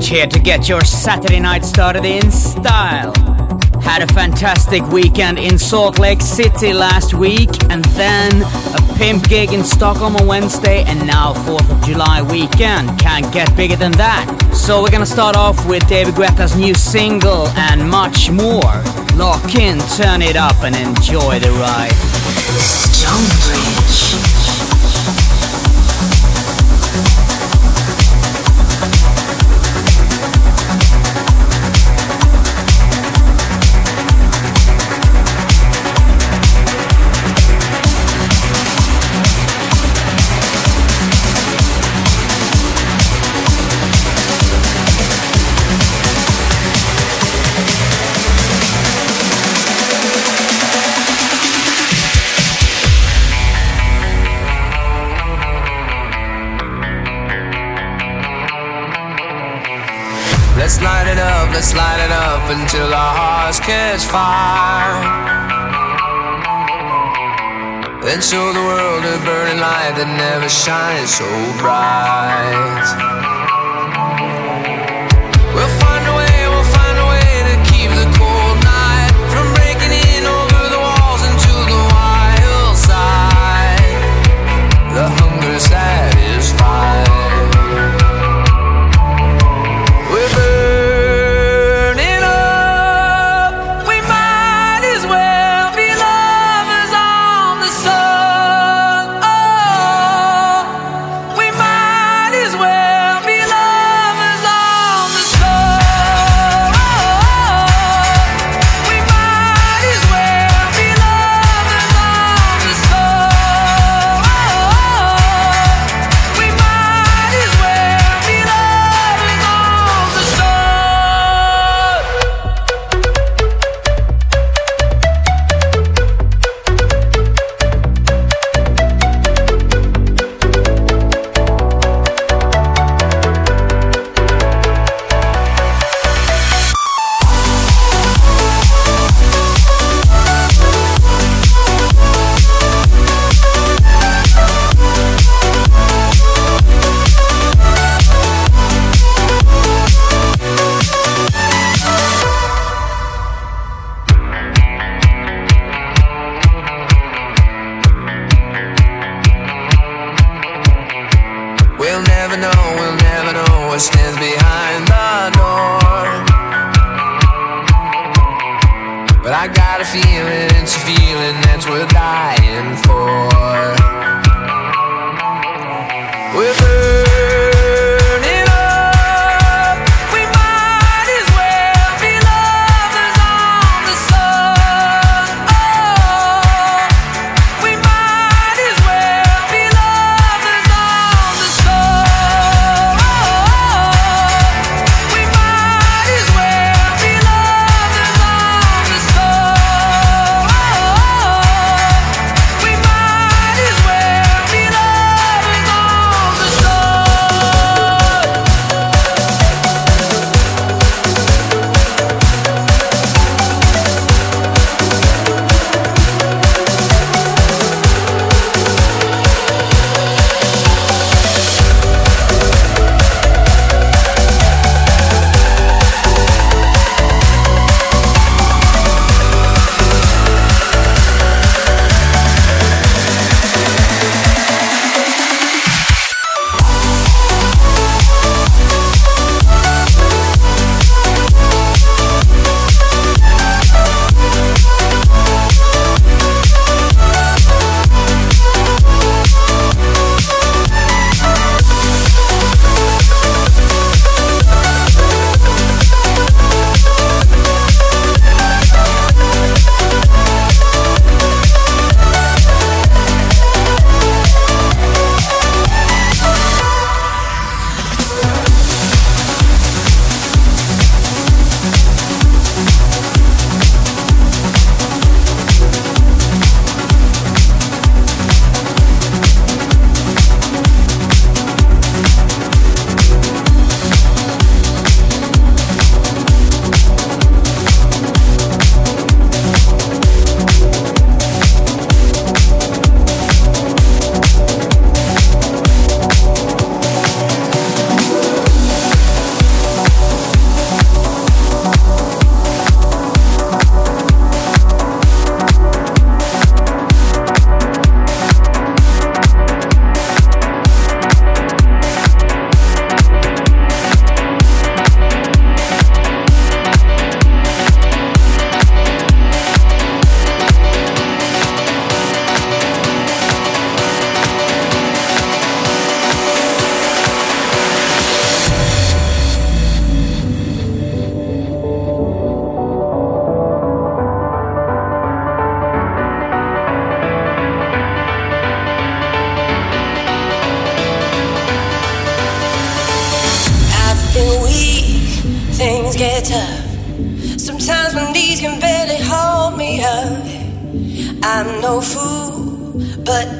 Here to get your Saturday night started in style. Had a fantastic weekend in Salt Lake City last week, and then a pimp gig in Stockholm on Wednesday, and now 4th of July weekend. Can't get bigger than that. So we're gonna start off with David Guetta's new single and much more. Lock in, turn it up, and enjoy the ride. Stonebridge. Until our hearts catch fire. Then show the world a burning light that never shines so bright.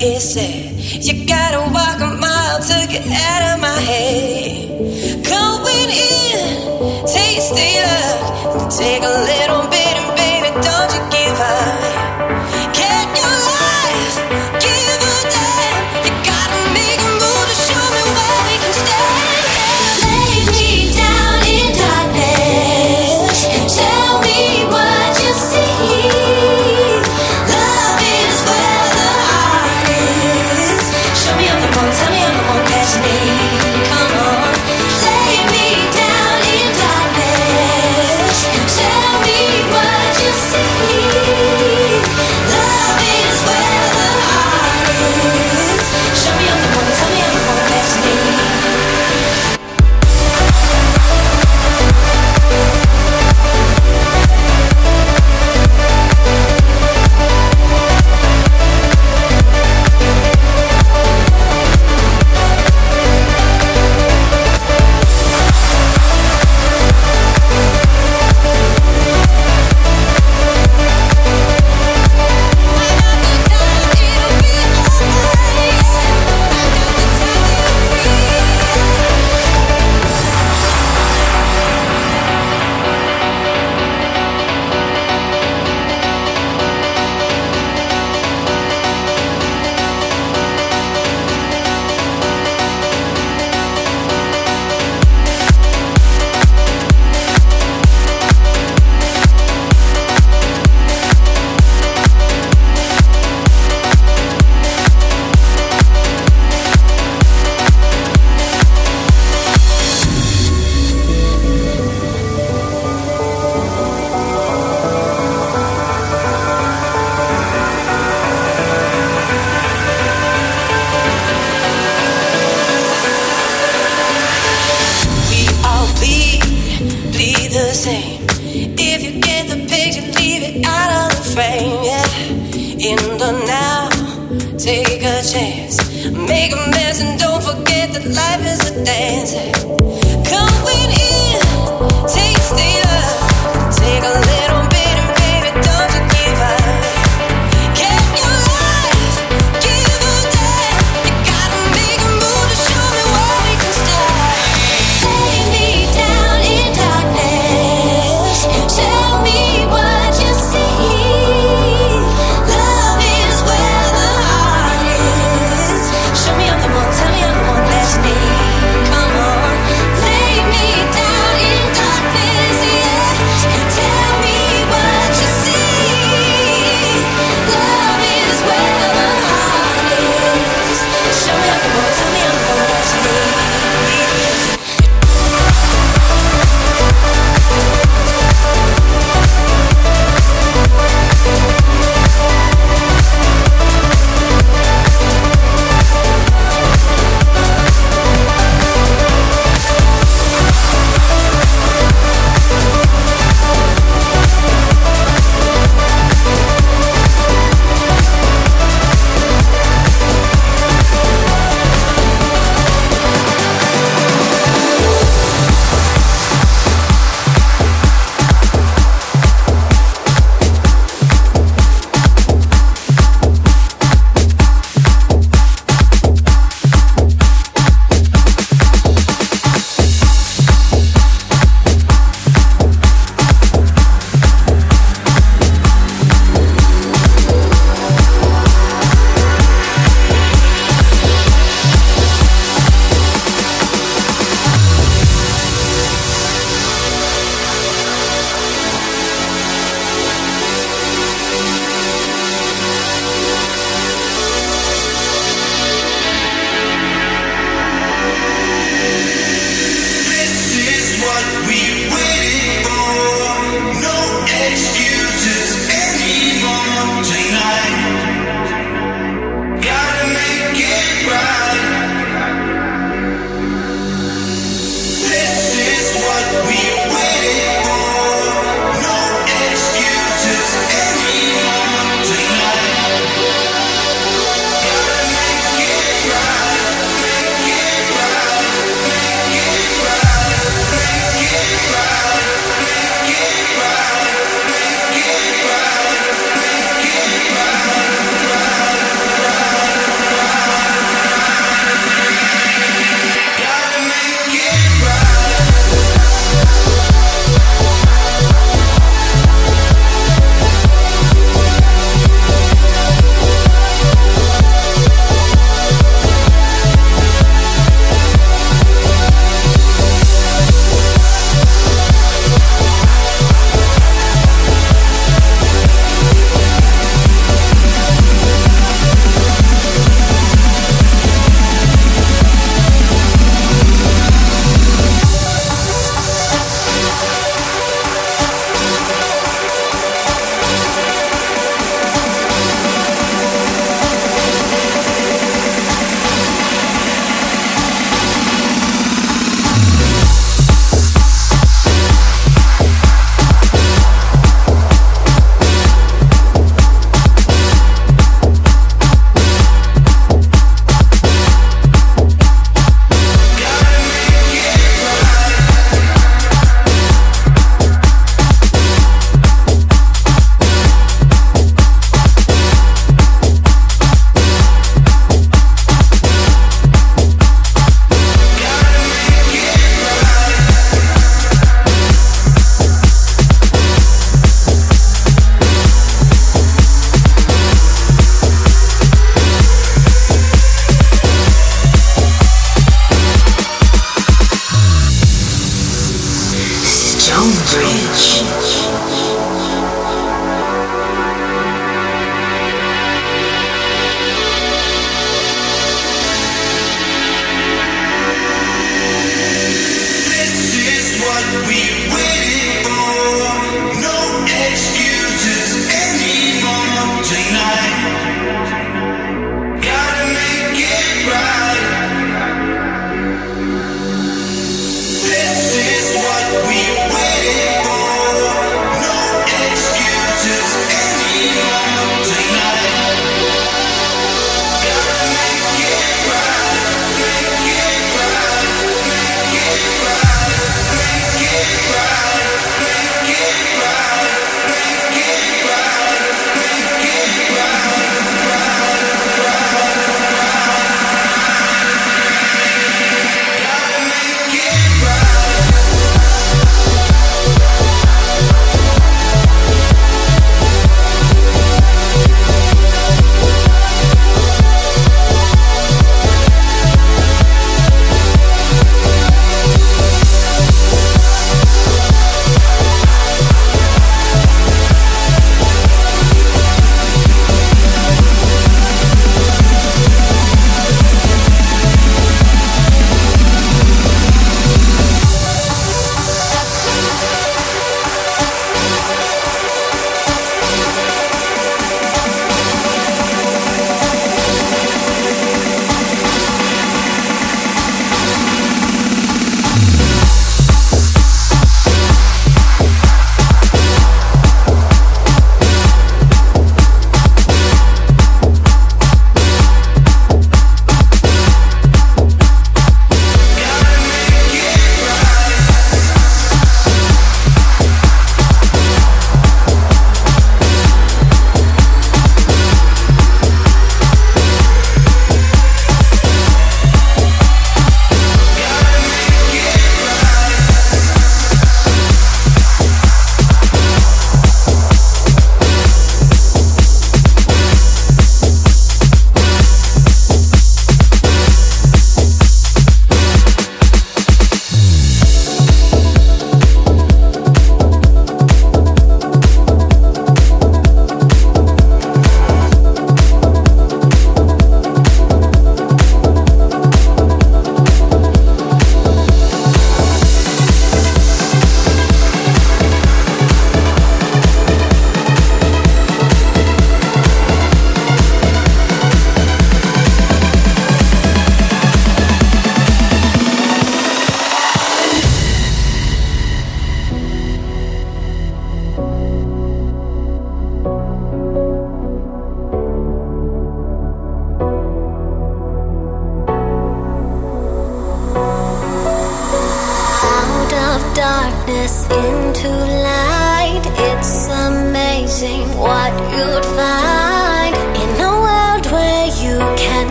But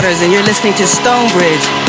Waters, and you're listening to StoneBridge.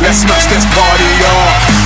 Let's smash this party up.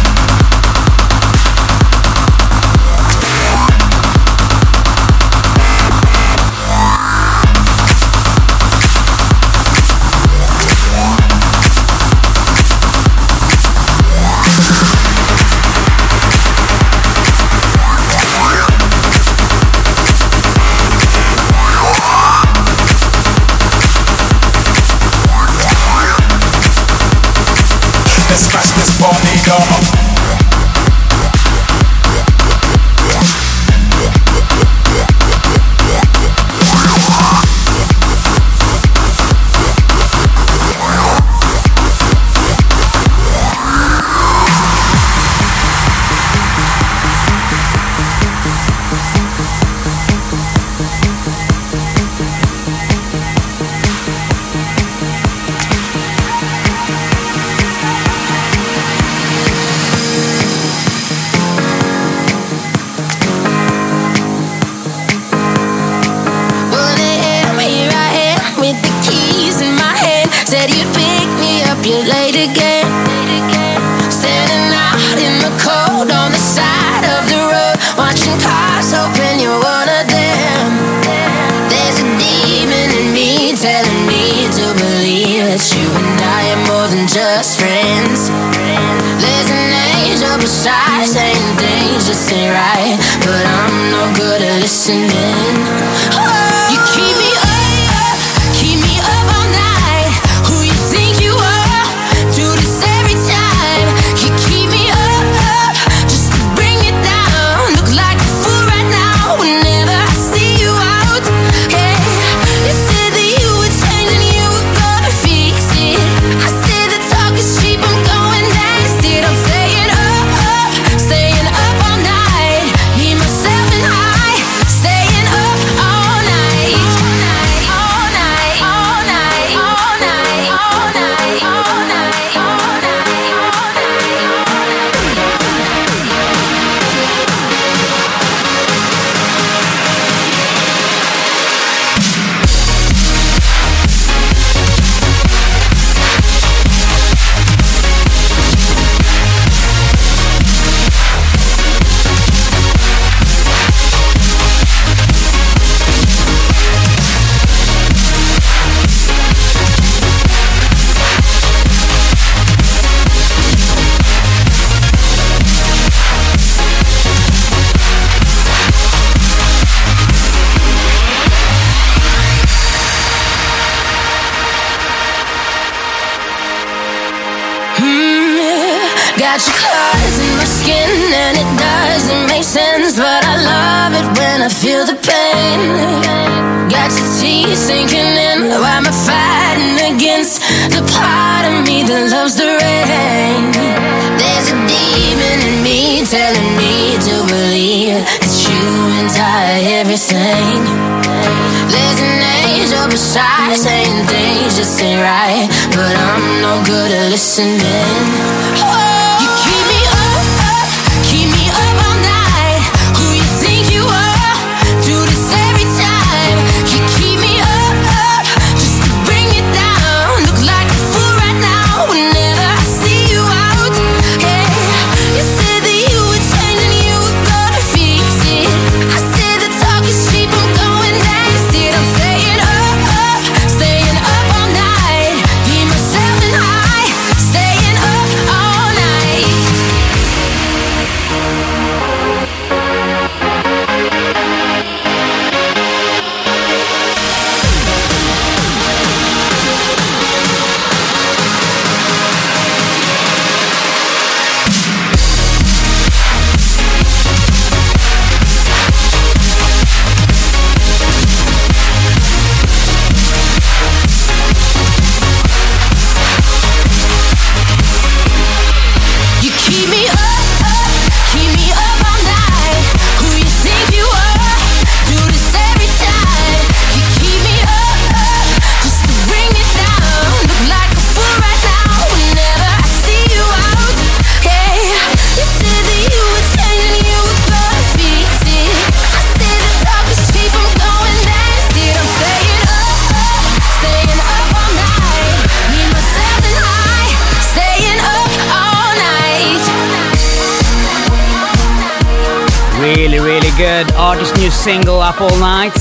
Artist new single Up All Night.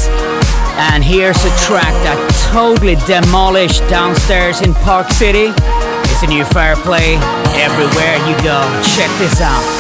And here's a track that totally demolished downstairs in Park City. It's a new Fairplay everywhere you go. Check this out.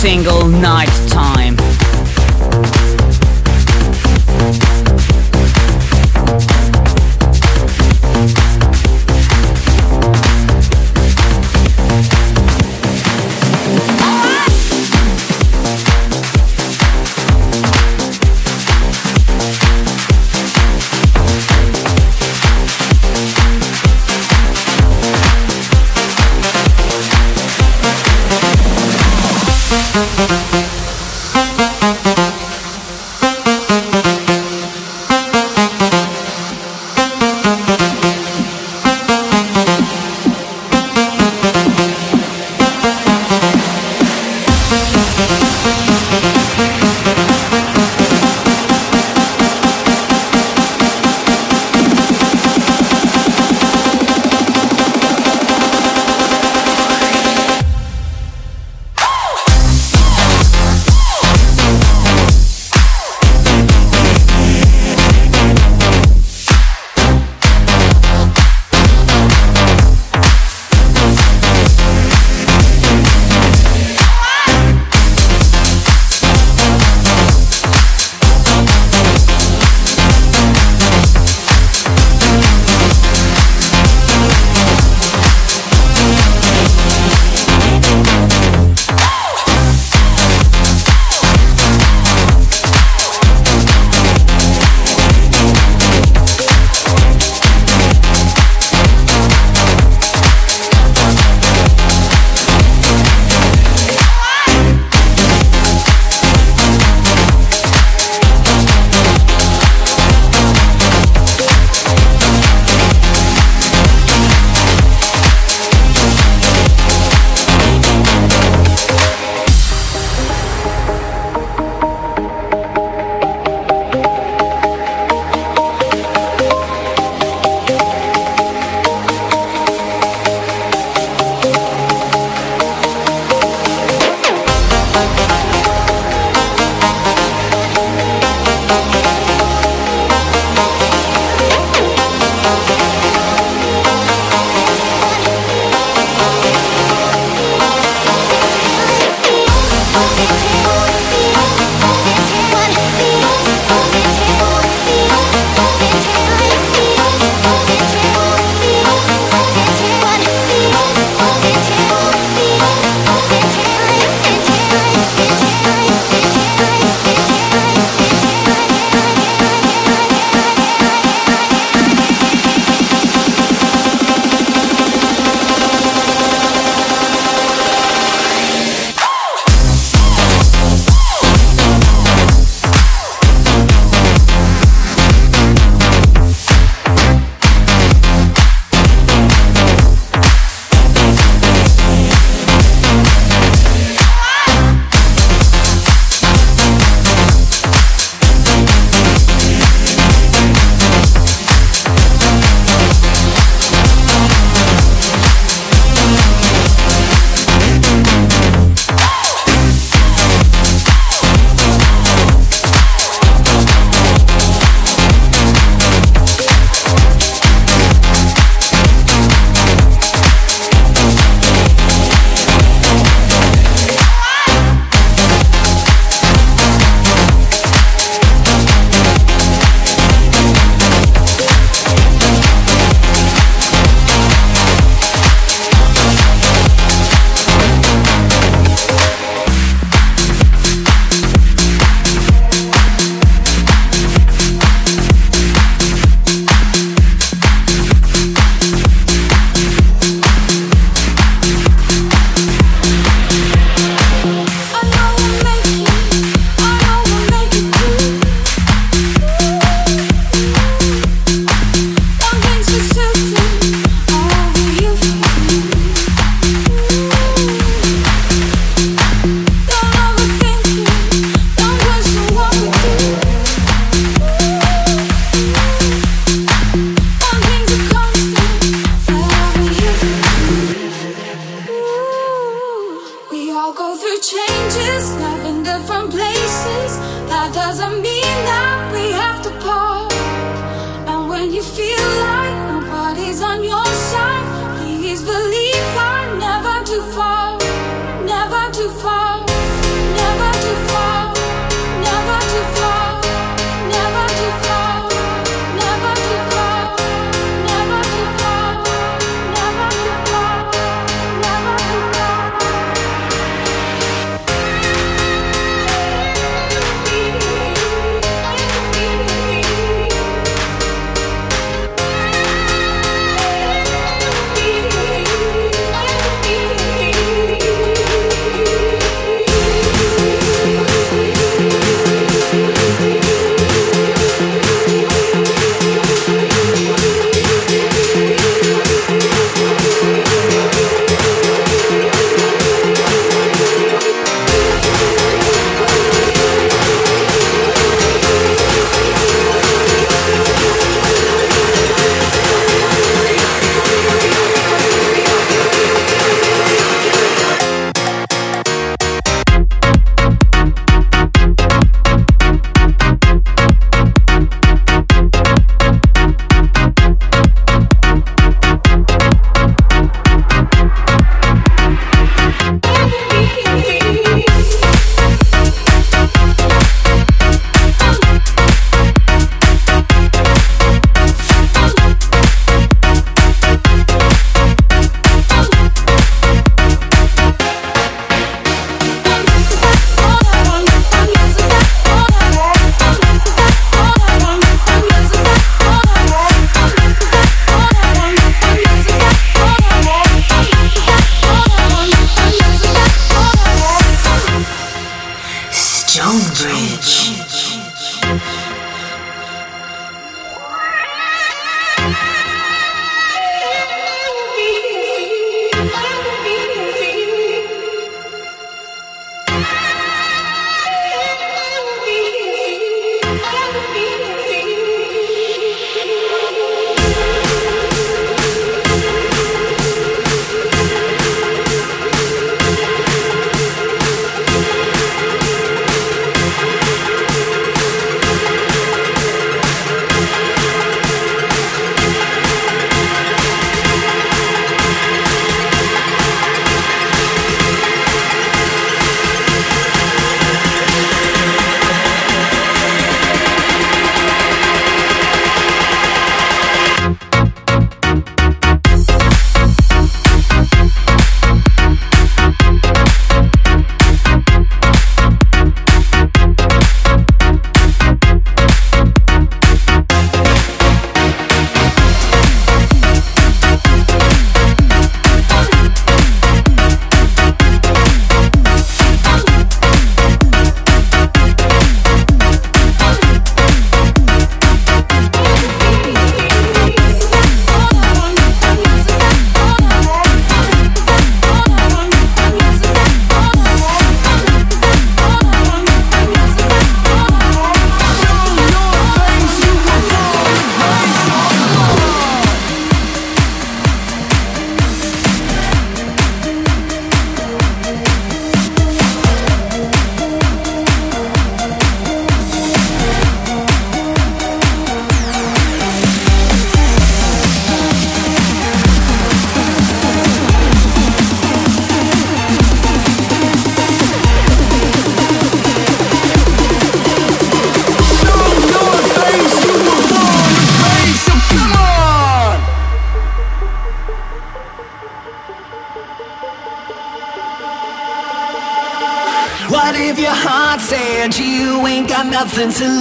Single, Night Time. Nothing to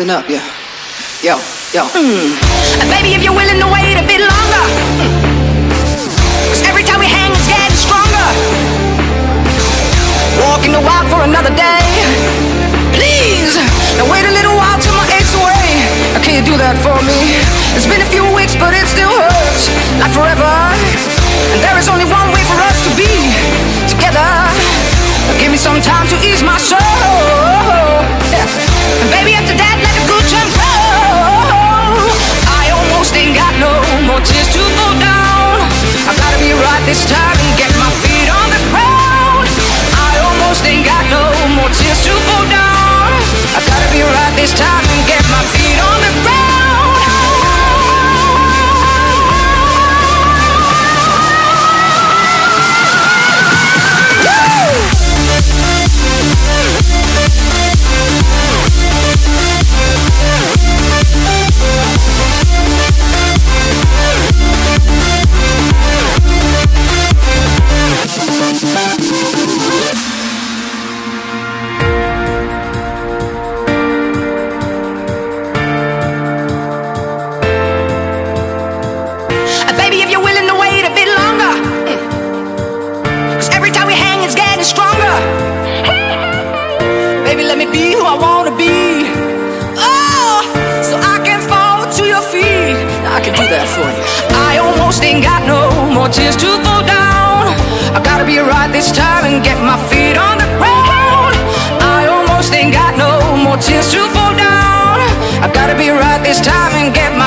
Listen up, yeah. Yo, yo. And baby, if you're willing to wait a bit longer. Cause every time we hang, it's getting stronger. Walking the walk for another day. Please, now wait a little while till my aches away. Now, can you do that for me? It's been a few weeks, but it still hurts. Like forever. And there is only one way for us to be together. Now, give me some time to ease my soul. Yeah. This time and get my Almost ain't got no more tears to fall down. I gotta be right this time and get my feet on the ground. I almost ain't got no more tears to fall down. I gotta be right this time and get my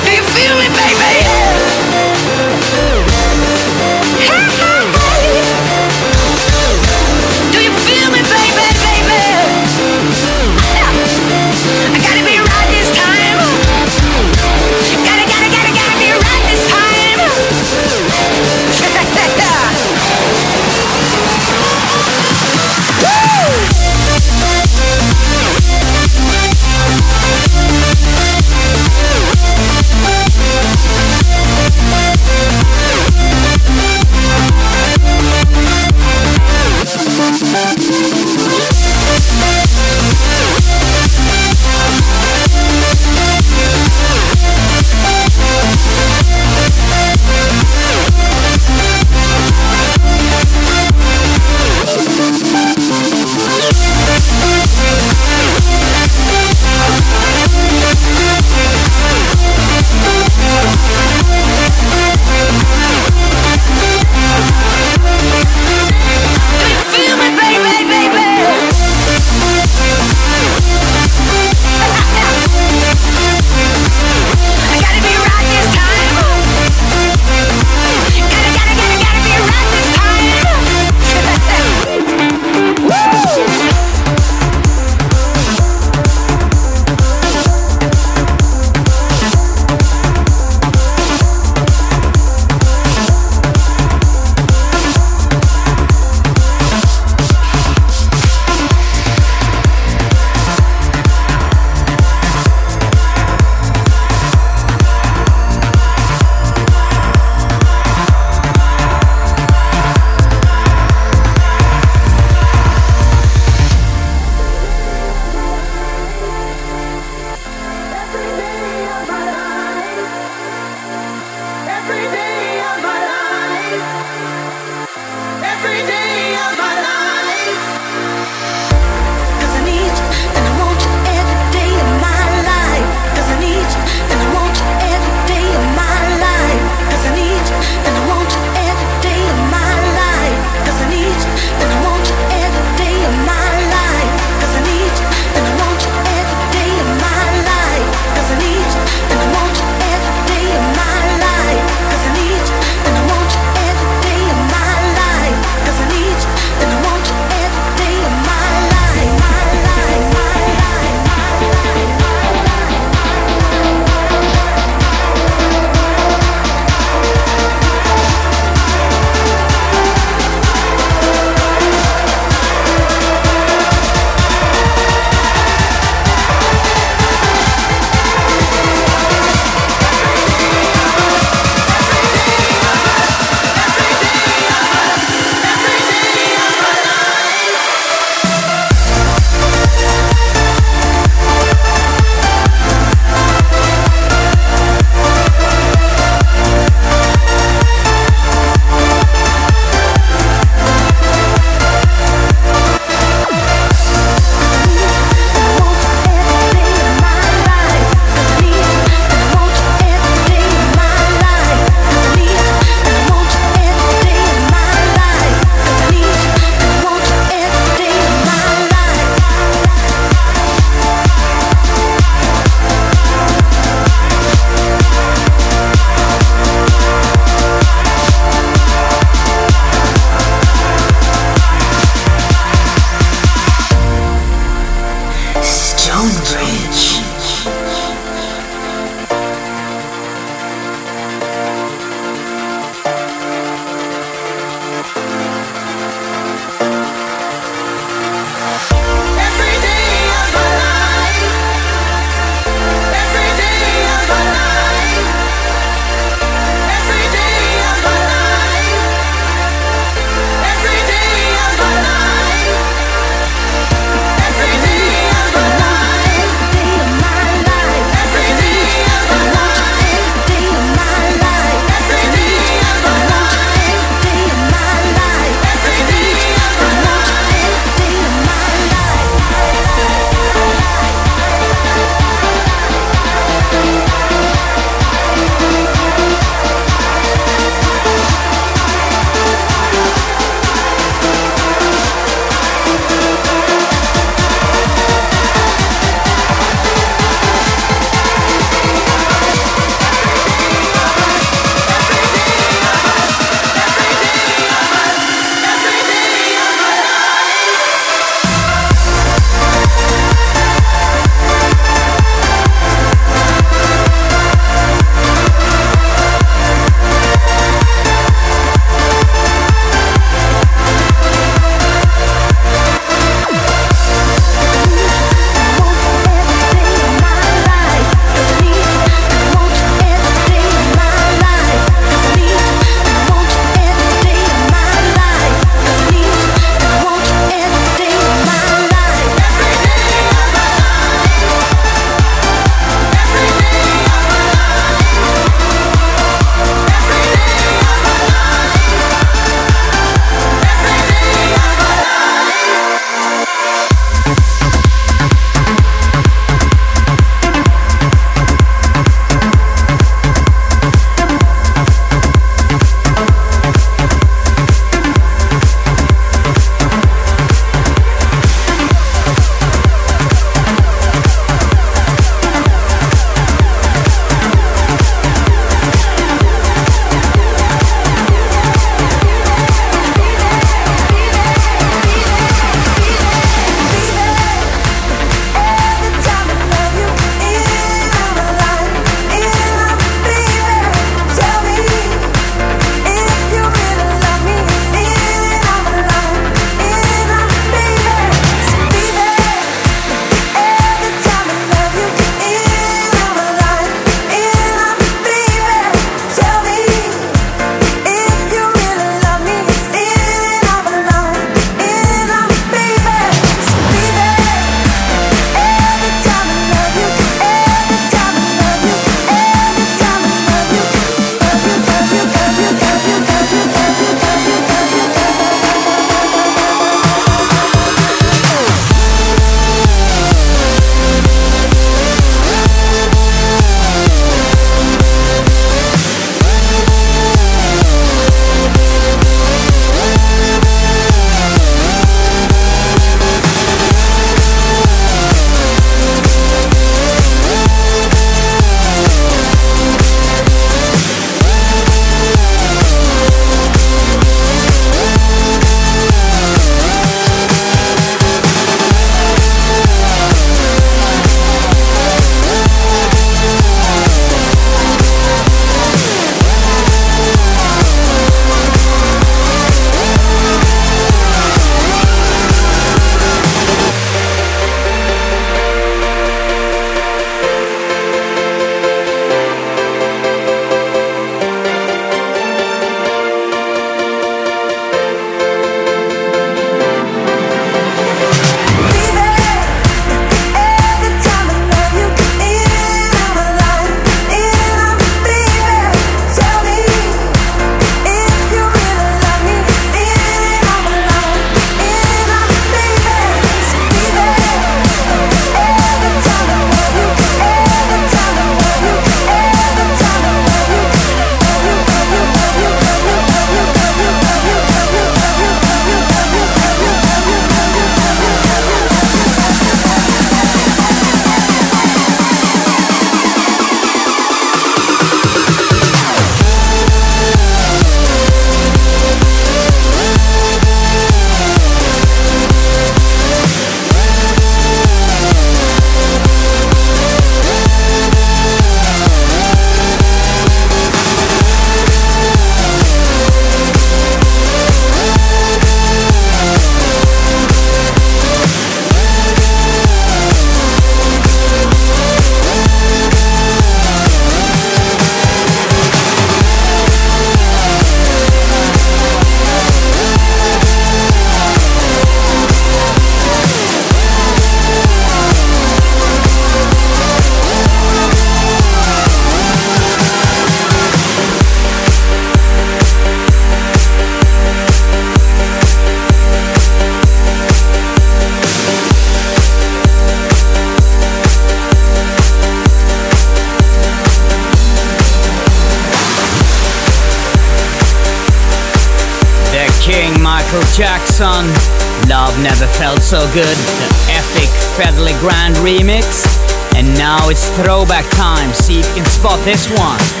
Good, the epic Fedde Le Grand remix. And now it's throwback time. See if you can spot this one.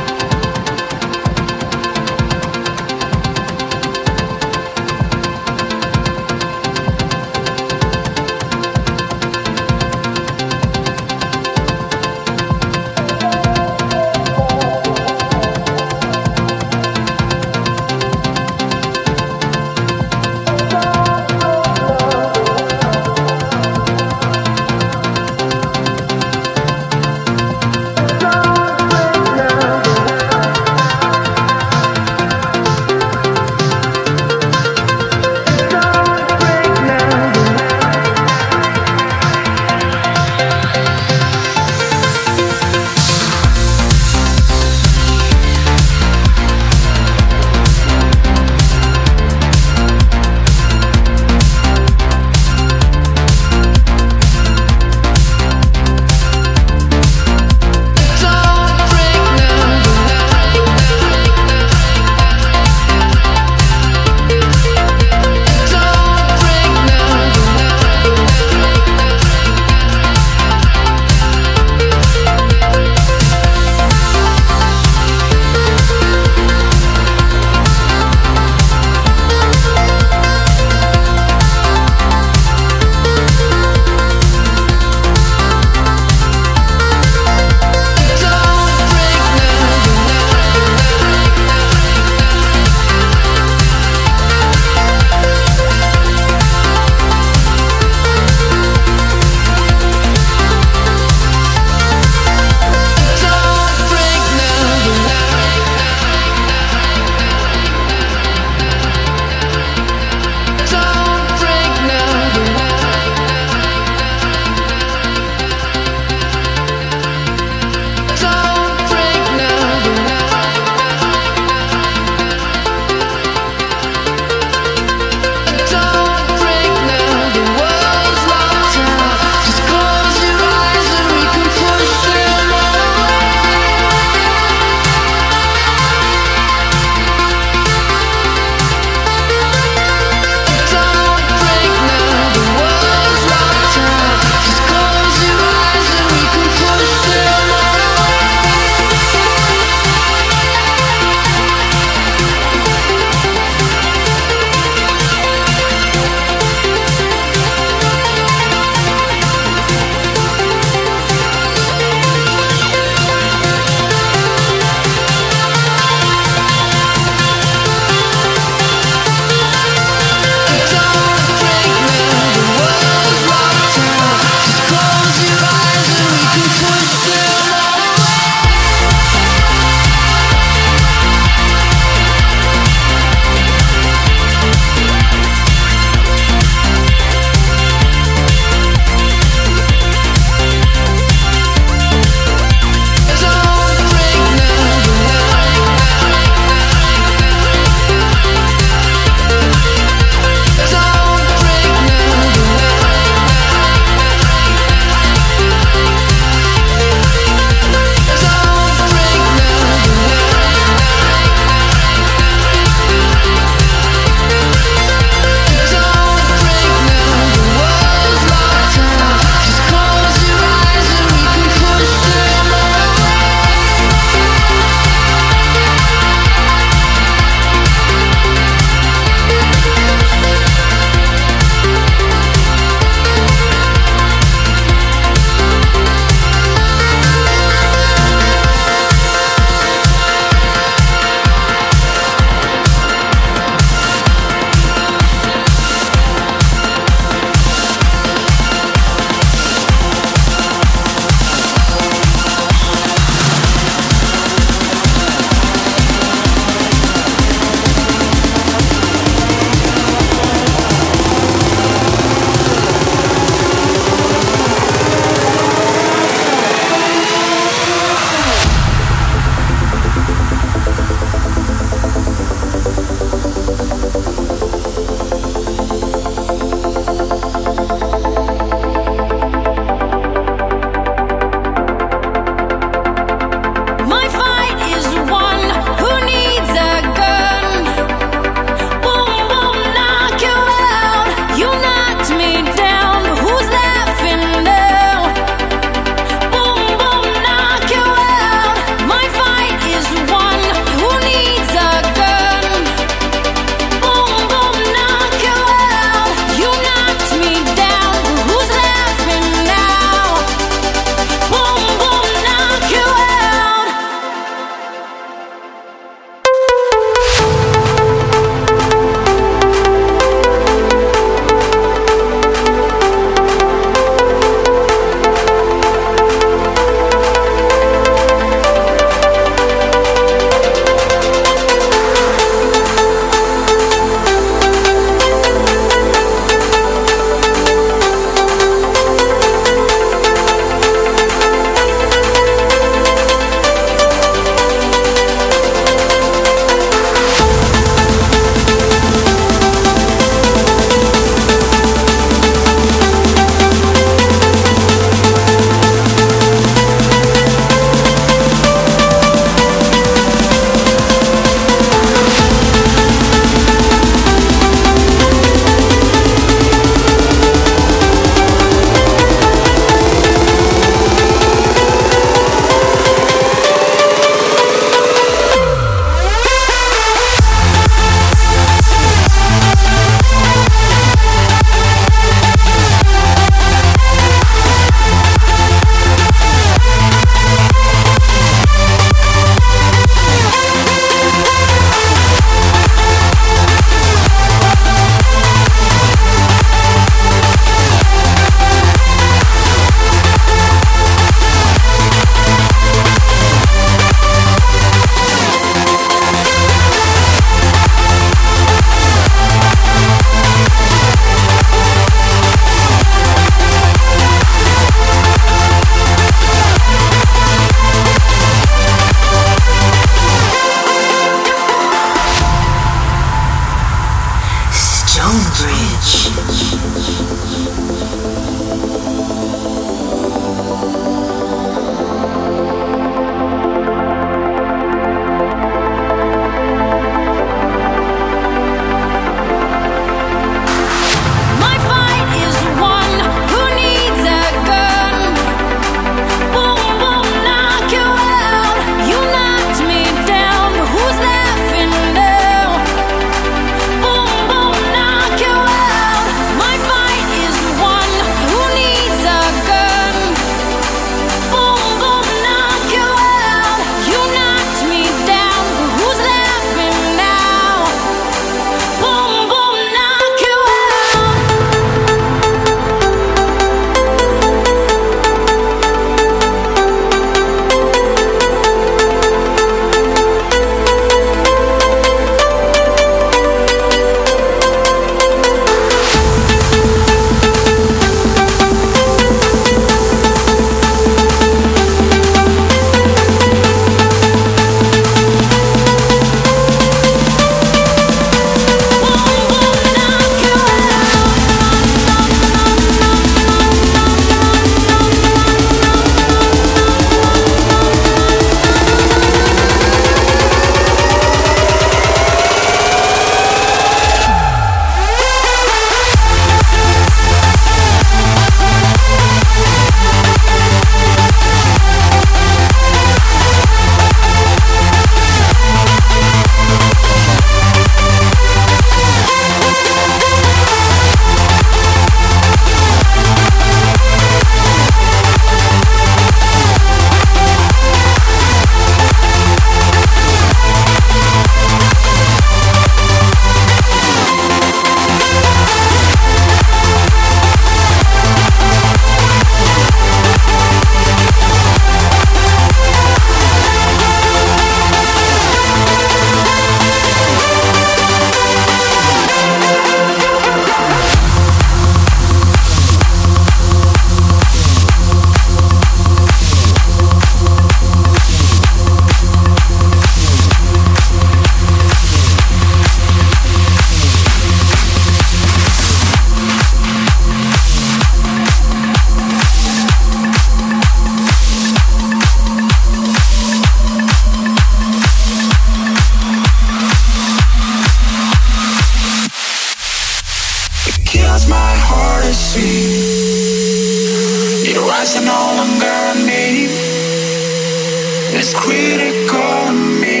It's critical on me.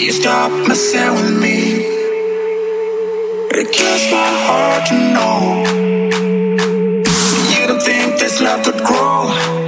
You stop messing with me. It kills my heart to know. You don't think this love could grow?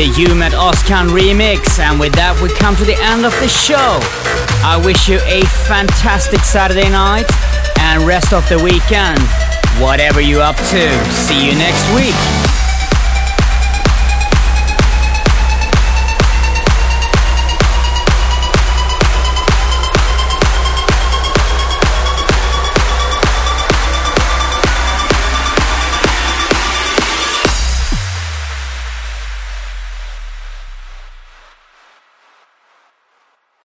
The Ummet Ozcan remix. And with that, we come to the end of the show. I wish you a fantastic Saturday night and rest of the weekend. Whatever you're up to, see you next week.